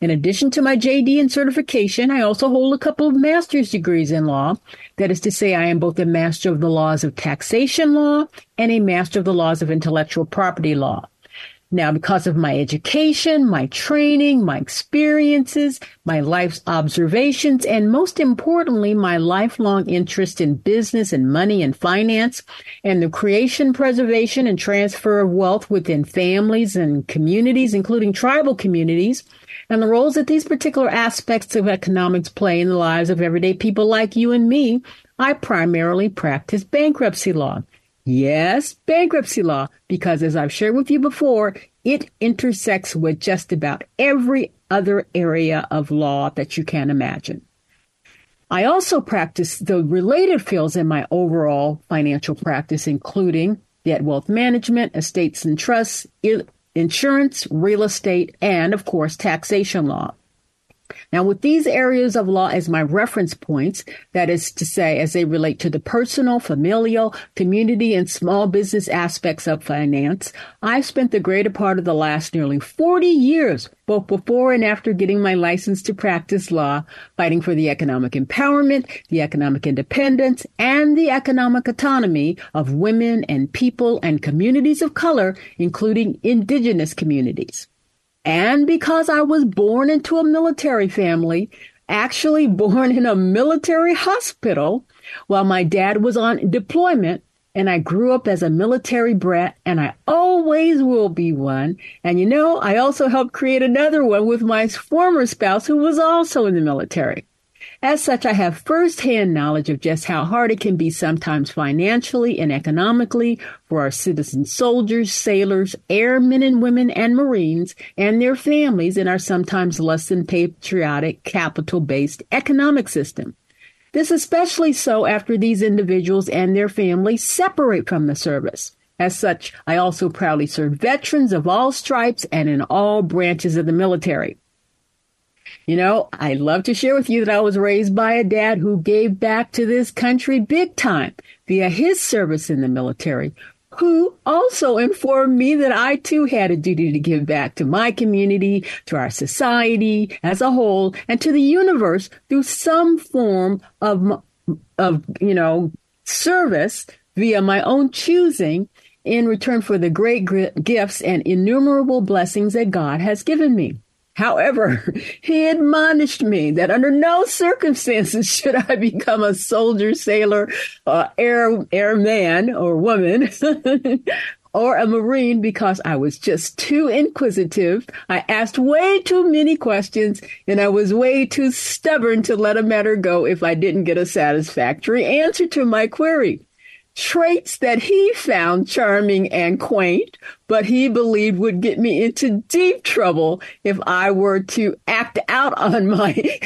In addition to my JD and certification, I also hold a couple of master's degrees in law. That is to say, I am both a master of the laws of taxation law and a master of the laws of intellectual property law. Now, because of my education, my training, my experiences, my life's observations, and most importantly, my lifelong interest in business and money and finance and the creation, preservation, and transfer of wealth within families and communities, including tribal communities, and the roles that these particular aspects of economics play in the lives of everyday people like you and me, I primarily practice bankruptcy law. Yes, bankruptcy law, because as I've shared with you before, it intersects with just about every other area of law that you can imagine. I also practice the related fields in my overall financial practice, including debt wealth management, estates and trusts, insurance, real estate, and of course, taxation law. Now, with these areas of law as my reference points, that is to say, as they relate to the personal, familial, community, and small business aspects of finance, I've spent the greater part of the last nearly 40 years, both before and after getting my license to practice law, fighting for the economic empowerment, the economic independence, and the economic autonomy of women and people and communities of color, including indigenous communities. And because I was born into a military family, actually born in a military hospital while my dad was on deployment, and I grew up as a military brat, and I always will be one. And you know, I also helped create another one with my former spouse who was also in the military. As such, I have firsthand knowledge of just how hard it can be sometimes financially and economically for our citizen soldiers, sailors, airmen and women, and Marines and their families in our sometimes less than patriotic, capital based economic system. This especially so after these individuals and their families separate from the service. As such, I also proudly serve veterans of all stripes and in all branches of the military. You know, I love to share with you that I was raised by a dad who gave back to this country big time via his service in the military, who also informed me that I too had a duty to give back to my community, to our society as a whole, and to the universe through some form of, of, you know, service via my own choosing in return for the great gifts and innumerable blessings that God has given me. However, he admonished me that under no circumstances should I become a soldier, sailor, uh, air airman or woman, or a marine because I was just too inquisitive. I asked way too many questions, and I was way too stubborn to let a matter go if I didn't get a satisfactory answer to my query traits that he found charming and quaint, but he believed would get me into deep trouble if I were to act out on my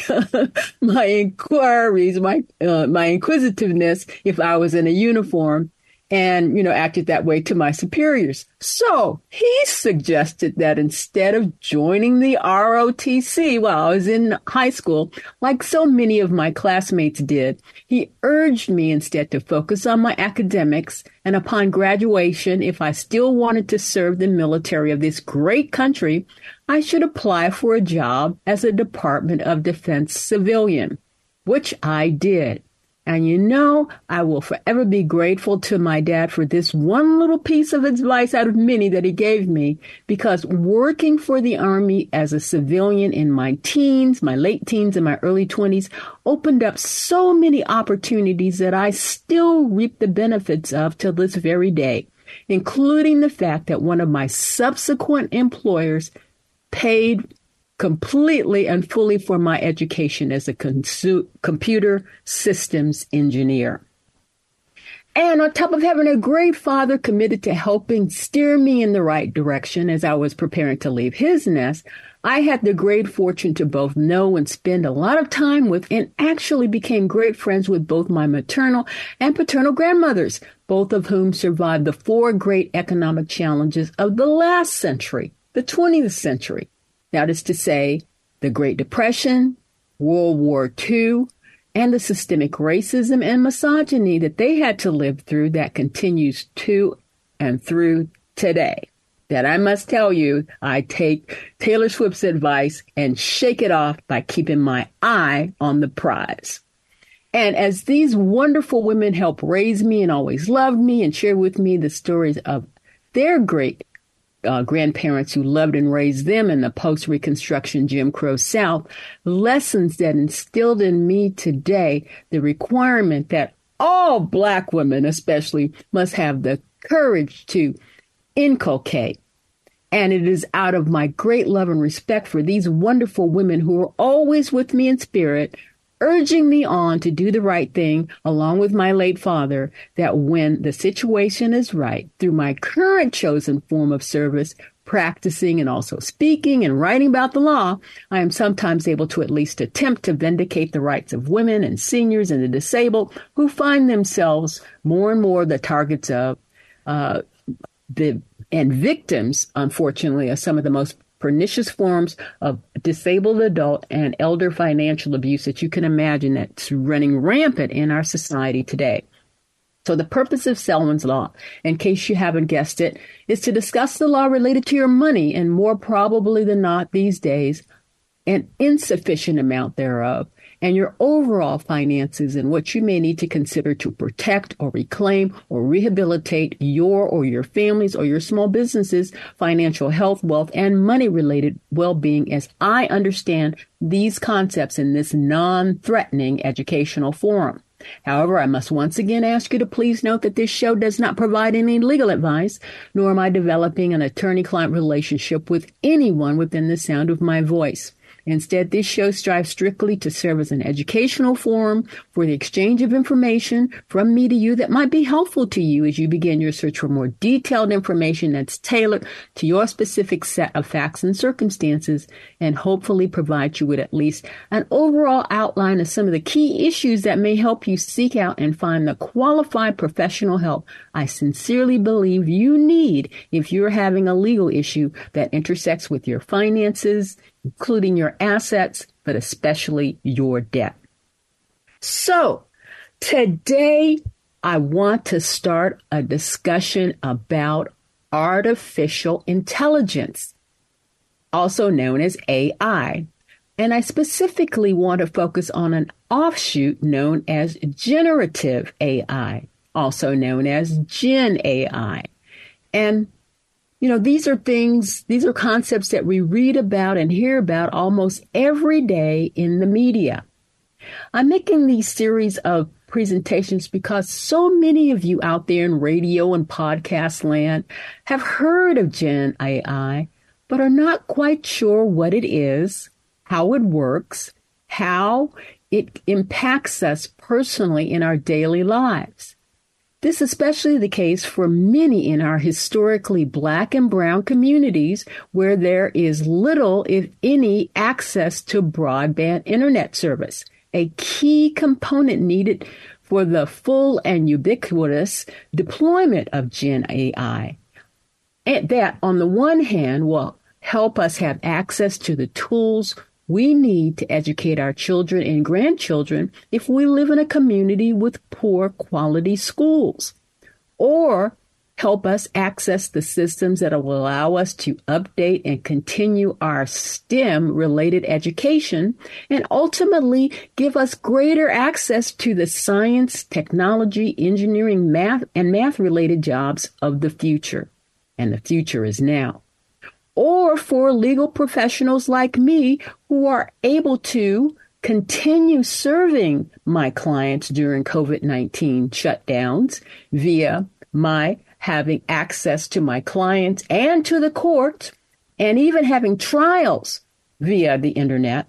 my inquiries, my uh, my inquisitiveness if I was in a uniform. And, you know, acted that way to my superiors. So he suggested that instead of joining the ROTC while I was in high school, like so many of my classmates did, he urged me instead to focus on my academics and upon graduation, if I still wanted to serve the military of this great country, I should apply for a job as a Department of Defense civilian, which I did. And you know, I will forever be grateful to my dad for this one little piece of advice out of many that he gave me because working for the Army as a civilian in my teens, my late teens, and my early 20s opened up so many opportunities that I still reap the benefits of till this very day, including the fact that one of my subsequent employers paid completely and fully for my education as a consu- computer systems engineer. And on top of having a great father committed to helping steer me in the right direction as I was preparing to leave his nest, I had the great fortune to both know and spend a lot of time with and actually became great friends with both my maternal and paternal grandmothers, both of whom survived the four great economic challenges of the last century, the 20th century. That is to say, the Great Depression, World War II, and the systemic racism and misogyny that they had to live through that continues to and through today. That I must tell you, I take Taylor Swift's advice and shake it off by keeping my eye on the prize. And as these wonderful women help raise me and always loved me and share with me the stories of their great uh, grandparents who loved and raised them in the post Reconstruction Jim Crow South, lessons that instilled in me today the requirement that all Black women, especially, must have the courage to inculcate. And it is out of my great love and respect for these wonderful women who are always with me in spirit, urging me on to do the right thing along with my late father that when the situation is right through my current chosen form of service practicing and also speaking and writing about the law, I am sometimes able to at least attempt to vindicate the rights of women and seniors and the disabled who find themselves more and more the targets of uh, the and victims, unfortunately, of some of the most pernicious forms of disabled adult and elder financial abuse that you can imagine that's running rampant in our society today. So the purpose of Selwyn's Law, in case you haven't guessed it, is to discuss the law related to your money and more probably than not these days, an insufficient amount thereof, and your overall finances and what you may need to consider to protect or reclaim or rehabilitate your or your family's or your small businesses financial health, wealth, and money related well being as I understand these concepts in this non threatening educational forum. However, I must once again ask you to please note that this show does not provide any legal advice, nor am I developing an attorney client relationship with anyone within the sound of my voice. Instead, this show strives strictly to serve as an educational forum for the exchange of information from me to you that might be helpful to you as you begin your search for more detailed information that's tailored to your specific set of facts and circumstances and hopefully provide you with at least an overall outline of some of the key issues that may help you seek out and find the qualified professional help I sincerely believe you need if you're having a legal issue that intersects with your finances, including your assets, but especially your debt. So today I want to start a discussion about artificial intelligence, also known as AI. And I specifically want to focus on an offshoot known as generative AI, also known as Gen AI. And you know, these are things, these are concepts that we read about and hear about almost every day in the media. I'm making these series of presentations because so many of you out there in radio and podcast land have heard of Gen AI, but are not quite sure what it is, how it works, how it impacts us personally in our daily lives. This is especially the case for many in our historically black and brown communities where there is little, if any, access to broadband internet service, a key component needed for the full and ubiquitous deployment of Gen AI. And that, on the one hand, will help us have access to the tools we need to educate our children and grandchildren if we live in a community with poor quality schools. Or help us access the systems that will allow us to update and continue our STEM related education and ultimately give us greater access to the science, technology, engineering, math, and math related jobs of the future. And the future is now. Or for legal professionals like me who are able to continue serving my clients during COVID 19 shutdowns via my having access to my clients and to the court, and even having trials via the internet.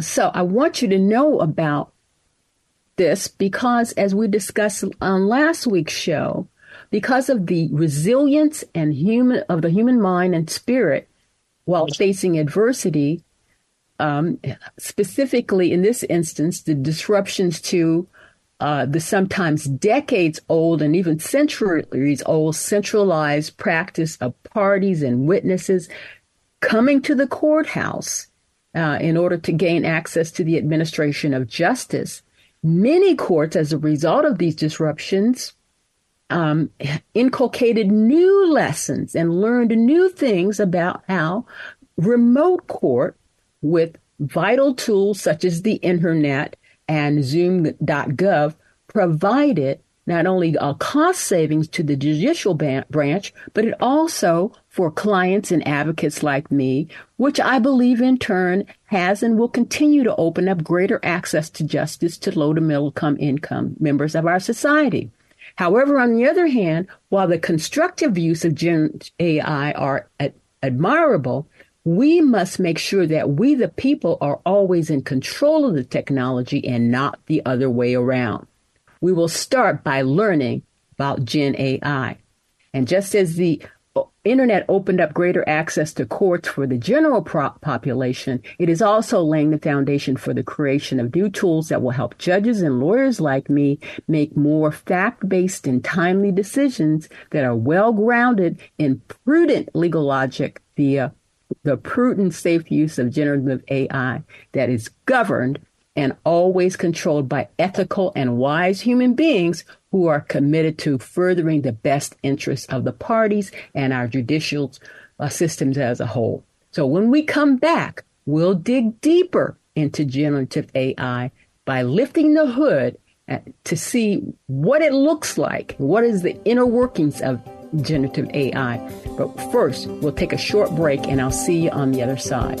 So I want you to know about this because, as we discussed on last week's show, because of the resilience and human of the human mind and spirit while facing adversity, um, specifically in this instance, the disruptions to uh, the sometimes decades old and even centuries old centralized practice of parties and witnesses coming to the courthouse uh, in order to gain access to the administration of justice. Many courts, as a result of these disruptions, um, inculcated new lessons and learned new things about how remote court with vital tools such as the internet and Zoom.gov provided not only a cost savings to the judicial branch, but it also for clients and advocates like me, which I believe in turn has and will continue to open up greater access to justice to low to middle income members of our society. However, on the other hand, while the constructive use of Gen AI are ad- admirable, we must make sure that we, the people, are always in control of the technology and not the other way around. We will start by learning about Gen AI. And just as the internet opened up greater access to courts for the general population, it is also laying the foundation for the creation of new tools that will help judges and lawyers like me make more fact based and timely decisions that are well grounded in prudent legal logic via the prudent, safe use of generative AI that is governed and always controlled by ethical and wise human beings who are committed to furthering the best interests of the parties and our judicial uh, systems as a whole. So when we come back, we'll dig deeper into generative AI by lifting the hood uh, to see what it looks like, what is the inner workings of generative AI. But first, we'll take a short break and I'll see you on the other side.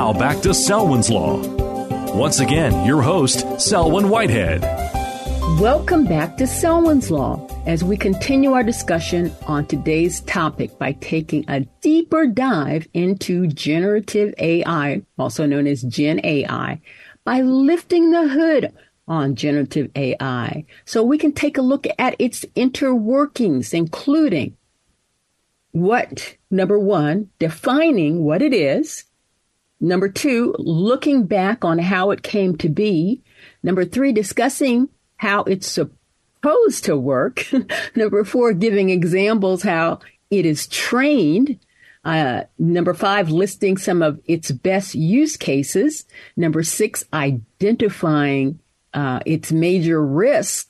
Now back to Selwyn's Law. Once again, your host, Selwyn Whitehead. Welcome back to Selwyn's Law as we continue our discussion on today's topic by taking a deeper dive into generative AI, also known as Gen AI, by lifting the hood on generative AI so we can take a look at its interworkings, including what, number one, defining what it is. Number two, looking back on how it came to be. Number three, discussing how it's supposed to work. number four, giving examples how it is trained. Uh, number five, listing some of its best use cases. Number six, identifying uh, its major risks.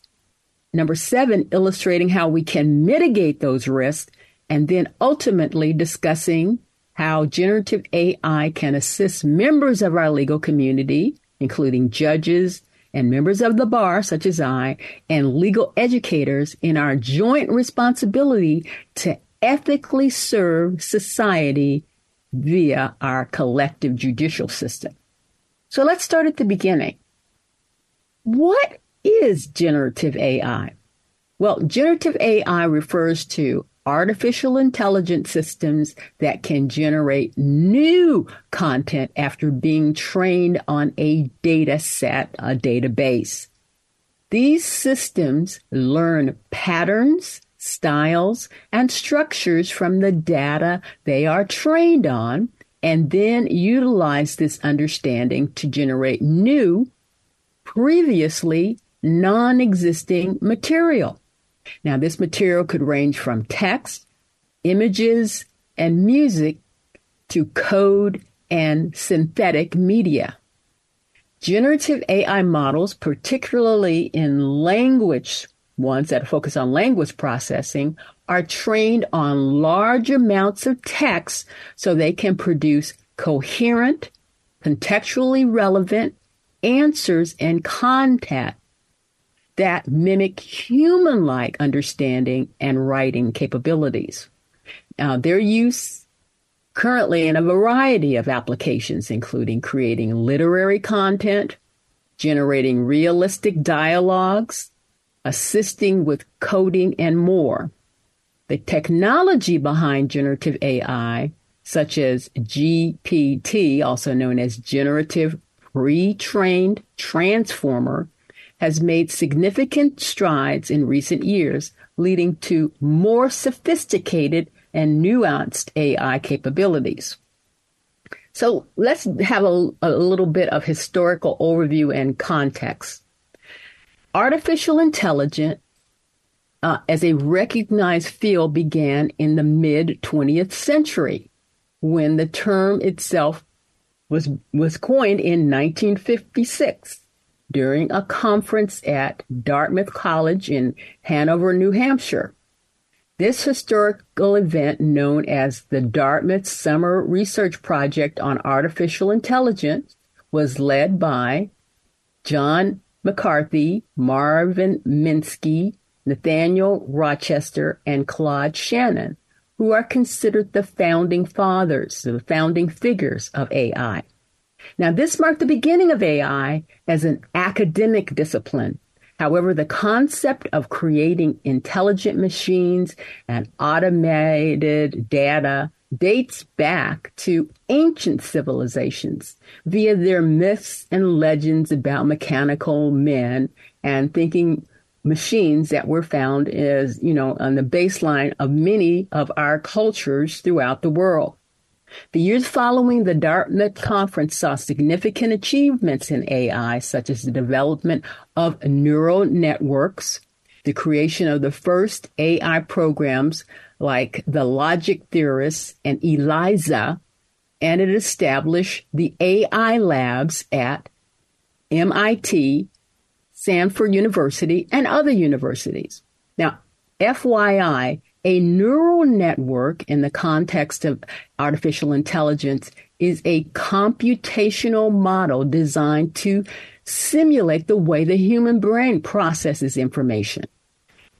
Number seven, illustrating how we can mitigate those risks. And then ultimately discussing how generative AI can assist members of our legal community, including judges, and members of the bar, such as I, and legal educators in our joint responsibility to ethically serve society via our collective judicial system. So let's start at the beginning. What is generative AI? Well, generative AI refers to artificial intelligence systems that can generate new content after being trained on a data set, a database. These systems learn patterns, styles, and structures from the data they are trained on, and then utilize this understanding to generate new, previously non existing material. Now, this material could range from text, images, and music to code and synthetic media. Generative AI models, particularly in language ones that focus on language processing, are trained on large amounts of text so they can produce coherent, contextually relevant answers and content that mimic human like understanding and writing capabilities. Their use currently in a variety of applications, including creating literary content, generating realistic dialogues, assisting with coding, and more. The technology behind generative AI, such as GPT, also known as Generative Pre Trained Transformer, has made significant strides in recent years, leading to more sophisticated and nuanced AI capabilities. So let's have a, a, little bit of historical overview and context. Artificial intelligence uh, as a recognized field began in the mid 20th century when the term itself was, was coined in 1956 during a conference at Dartmouth College in Hanover, New Hampshire. This historical event, known as the Dartmouth Summer Research Project on Artificial Intelligence, was led by John McCarthy, Marvin Minsky, Nathaniel Rochester, and Claude Shannon, who are considered the founding fathers, the founding figures of AI. Now, this marked the beginning of AI as an academic discipline However, the concept of creating intelligent machines and automated data dates back to ancient civilizations via their myths and legends about mechanical men and thinking machines that were found as, you know, on the baseline of many of our cultures throughout the world. The years following the Dartmouth conference saw significant achievements in AI, such as the development of neural networks, the creation of the first AI programs like the Logic Theorists and ELIZA, and it established the AI labs at MIT, Stanford University, and other universities. Now, FYI, a neural network in the context of artificial intelligence is a computational model designed to simulate the way the human brain processes information.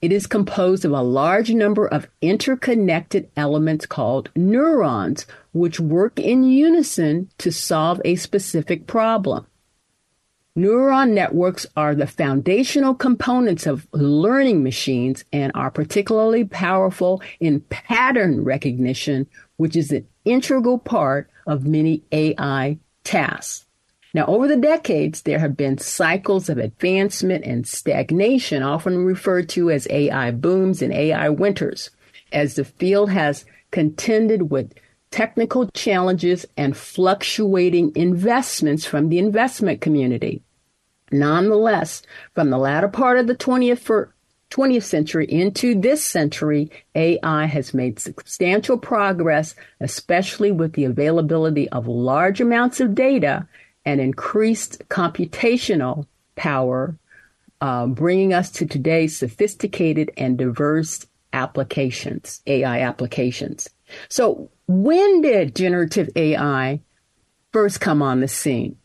It is composed of a large number of interconnected elements called neurons, which work in unison to solve a specific problem. Neuron networks are the foundational components of learning machines and are particularly powerful in pattern recognition, which is an integral part of many AI tasks. Now, over the decades, there have been cycles of advancement and stagnation, often referred to as AI booms and AI winters, as the field has contended with technical challenges and fluctuating investments from the investment community. Nonetheless, from the latter part of the 20th, 20th century into this century, AI has made substantial progress, especially with the availability of large amounts of data and increased computational power, uh, bringing us to today's sophisticated and diverse applications, AI applications. So, when did generative AI first come on the scene?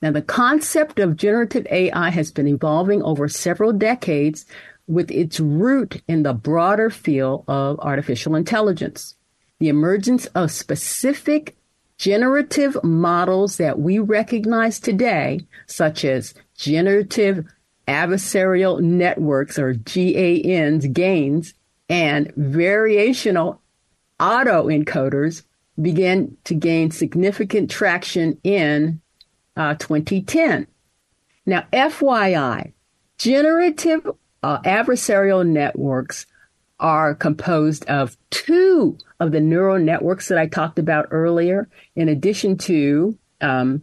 Now, the concept of generative AI has been evolving over several decades with its root in the broader field of artificial intelligence. The emergence of specific generative models that we recognize today, such as generative adversarial networks or GANs, gains, and variational autoencoders began to gain significant traction in uh, 2010. Now, FYI, generative uh, adversarial networks are composed of two of the neural networks that I talked about earlier, in addition to um,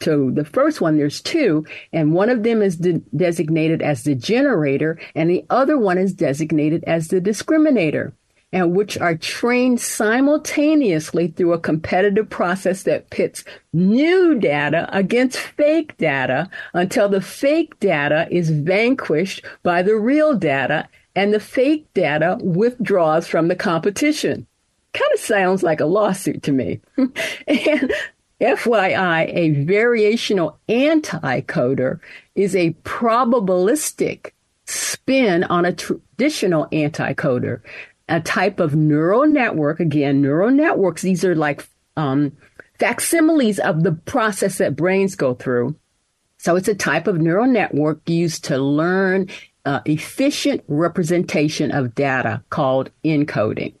so the first one, there's two, and one of them is de- designated as the generator, and the other one is designated as the discriminator, and which are trained simultaneously through a competitive process that pits new data against fake data until the fake data is vanquished by the real data, and the fake data withdraws from the competition kind of sounds like a lawsuit to me. and FYI, a variational autoencoder is a probabilistic spin on a traditional autoencoder, a type of neural network. Again, neural networks, these are like um, facsimiles of the process that brains go through. So it's a type of neural network used to learn uh, efficient representation of data called encoding.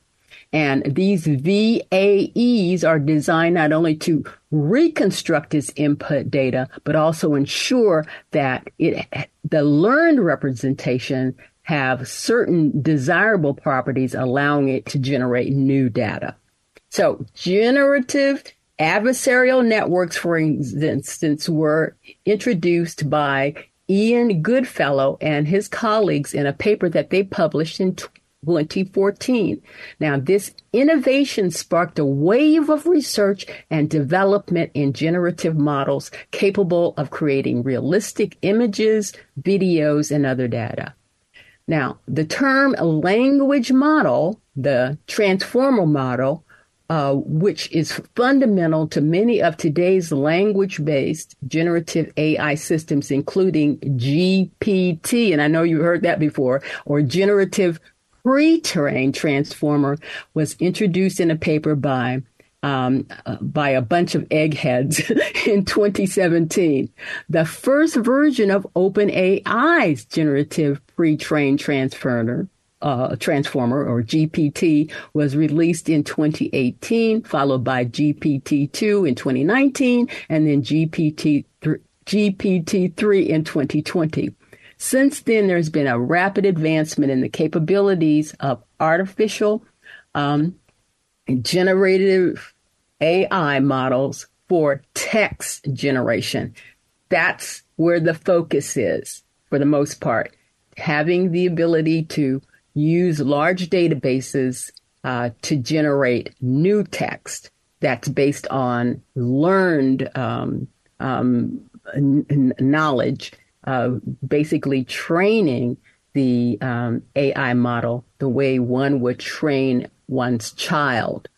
And these VAEs are designed not only to reconstruct its input data, but also ensure that it, the learned representation have certain desirable properties allowing it to generate new data. So generative adversarial networks, for instance, were introduced by Ian Goodfellow and his colleagues in a paper that they published in 2014. Now, this innovation sparked a wave of research and development in generative models capable of creating realistic images, videos, and other data. Now, the term language model, the transformer model, uh, which is fundamental to many of today's language based generative AI systems, including GPT, and I know you've heard that before, or generative pre-trained transformer was introduced in a paper by um, uh, by a bunch of eggheads in 2017. The first version of OpenAI's generative pre-trained transformer, uh, transformer or GPT was released in 2018, followed by GPT-2 in 2019, and then GPT GPT-3 in 2020. Since then, there's been a rapid advancement in the capabilities of artificial um, generative AI models for text generation. That's where the focus is for the most part. Having the ability to use large databases uh, to generate new text that's based on learned um, um, n- knowledge uh, basically training the um, AI model the way one would train one's child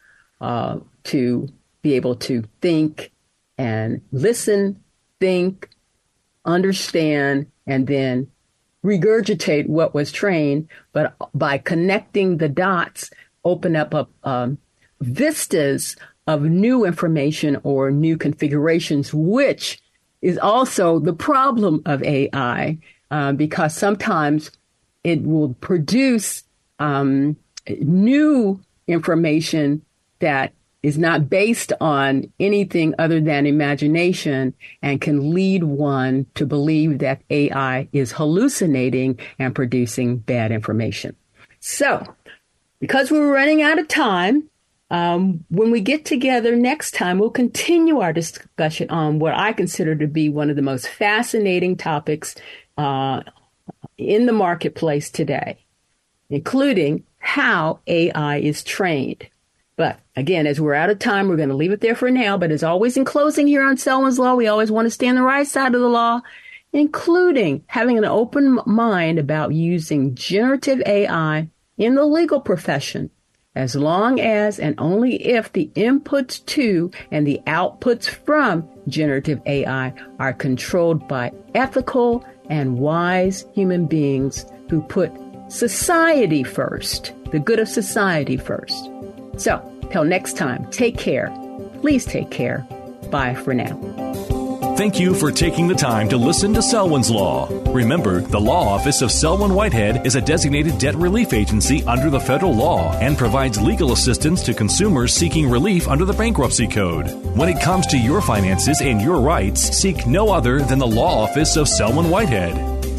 uh, to be able to think and listen, think, understand, and then regurgitate what was trained, but by connecting the dots, open up a, um, vistas of new information or new configurations, which is also the problem of AI uh, because sometimes it will produce um, new information that is not based on anything other than imagination and can lead one to believe that AI is hallucinating and producing bad information. So, because we're running out of time, um, when we get together next time, we'll continue our discussion on what I consider to be one of the most fascinating topics uh, in the marketplace today, including how AI is trained. Again, as we're out of time, we're going to leave it there for now. But as always, in closing here on Selwyn's Law, we always want to stay on the right side of the law, including having an open mind about using generative AI in the legal profession as long as and only if the inputs to and the outputs from generative AI are controlled by ethical and wise human beings who put society first, the good of society first. So, till next time, take care. Please take care. Bye for now. Thank you for taking the time to listen to Selwyn's Law. Remember, the law office of Selwyn Whitehead is a designated debt relief agency under the federal law and provides legal assistance to consumers seeking relief under the bankruptcy code. When it comes to your finances and your rights, seek no other than the law office of Selwyn Whitehead.